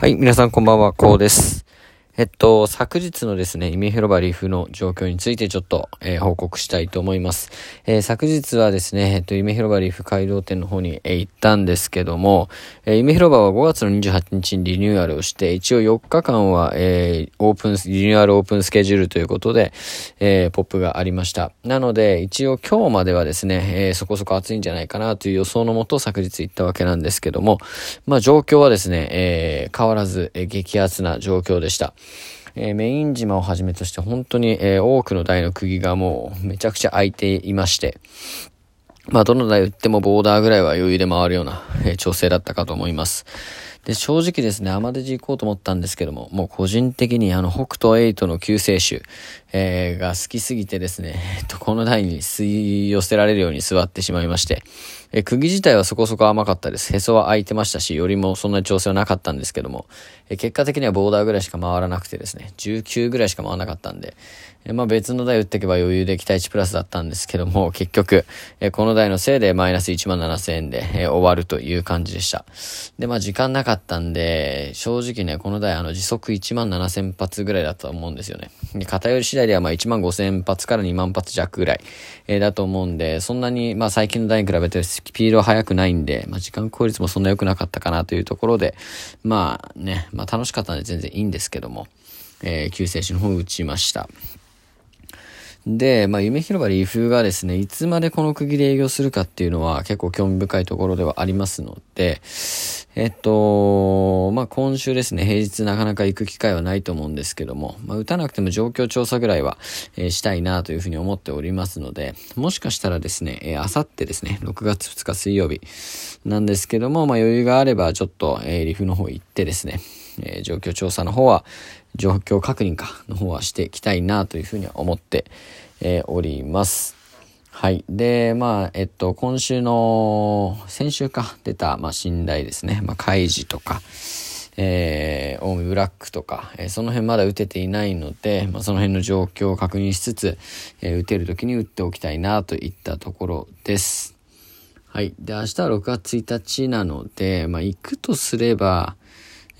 はい、皆さんこんばんは、こうです。えっと、昨日のですね、夢広場リーフの状況についてちょっと、えー、報告したいと思います。えー、昨日はですね、えっと、夢広場リーフ街道店の方に、えー、行ったんですけども、え夢広場は5月の28日にリニューアルをして、一応4日間は、えオープン、リニューアルオープンスケジュールということで、えポップがありました。なので、一応今日まではですね、えそこそこ暑いんじゃないかなという予想のもと昨日行ったわけなんですけども、まあ状況はですね、え変わらず、え激アツな状況でした。えー、メイン島をはじめとして本当に、えー、多くの台の釘がもうめちゃくちゃ空いていまして、まあ、どの台打ってもボーダーぐらいは余裕で回るような、えー、調整だったかと思います。で、正直ですね、アマデジ行こうと思ったんですけども、もう個人的にあの、北斗8の救世主、えー、が好きすぎてですね、えっと、この台に吸い寄せられるように座ってしまいまして、え釘自体はそこそこ甘かったです。へそは空いてましたし、よりもそんなに調整はなかったんですけども、え結果的にはボーダーぐらいしか回らなくてですね、19ぐらいしか回らなかったんで、えまあ別の台打っていけば余裕で期待値プラスだったんですけども、結局、えこの台のせいでマイナス1万7000円で、え終わるという感じでした。で、まあ時間なかったたんで、正直ね、この台あの時速1万7000発ぐらいだと思うんですよね。で、偏り次第ではまあ1万5000発から2万発弱ぐらい、えー、だと思うんで、そんなにまあ最近の台に比べてスピードは速くないんで、まあ時間効率もそんな良くなかったかなというところで、まあね、まあ楽しかったんで全然いいんですけども、えー、救世主の方を打ちました。で、まあ、夢広場リーフがですね、いつまでこの区切り営業するかっていうのは結構興味深いところではありますので、えっと、まあ、今週ですね、平日なかなか行く機会はないと思うんですけども、まあ、打たなくても状況調査ぐらいは、えー、したいなというふうに思っておりますので、もしかしたらですね、えー、あさってですね、6月2日水曜日なんですけども、まあ、余裕があればちょっと、えー、リフの方行ってですね、えー、状況調査の方は、状況確認かの方はしていきたいなというふうには思って、え、おります。はい。で、まあ、えっと、今週の、先週か、出た、まあ、信頼ですね。まあ、開示とか、えー、オウムブラックとか、えー、その辺まだ打てていないので、まあ、その辺の状況を確認しつつ、えー、打てる時に打っておきたいなといったところです。はい。で、明日は6月1日なので、まあ、行くとすれば、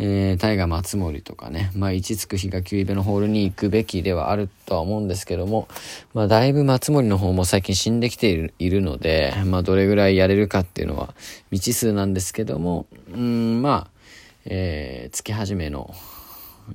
えー、タイガー松森とかね、まあ、一つく日が急イベのホールに行くべきではあるとは思うんですけども、まあ、だいぶ松森の方も最近死んできているいるので、まあ、どれぐらいやれるかっていうのは未知数なんですけども、うん、まあ、えー、月始めの、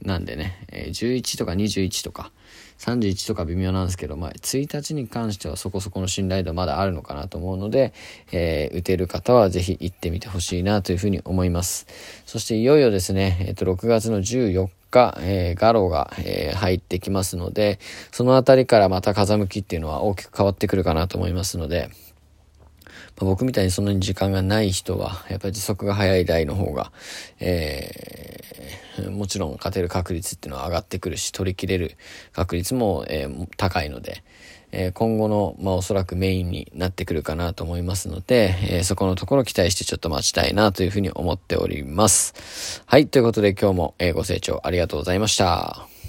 なんでね、えー、11とか21とか、31とか微妙なんですけど、まあ、1日に関してはそこそこの信頼度まだあるのかなと思うので、えー、打てる方はぜひ行ってみてほしいなというふうに思います。そしていよいよですね、えっ、ー、と、6月の14日、えー、ガロが、えー、入ってきますので、そのあたりからまた風向きっていうのは大きく変わってくるかなと思いますので、まあ、僕みたいにそんなに時間がない人は、やっぱり時速が速い台の方が、えー、もちろん勝てる確率っていうのは上がってくるし、取り切れる確率も、えー、高いので、えー、今後の、まあ、おそらくメインになってくるかなと思いますので、えー、そこのところ期待してちょっと待ちたいなというふうに思っております。はい、ということで今日も、え、ご清聴ありがとうございました。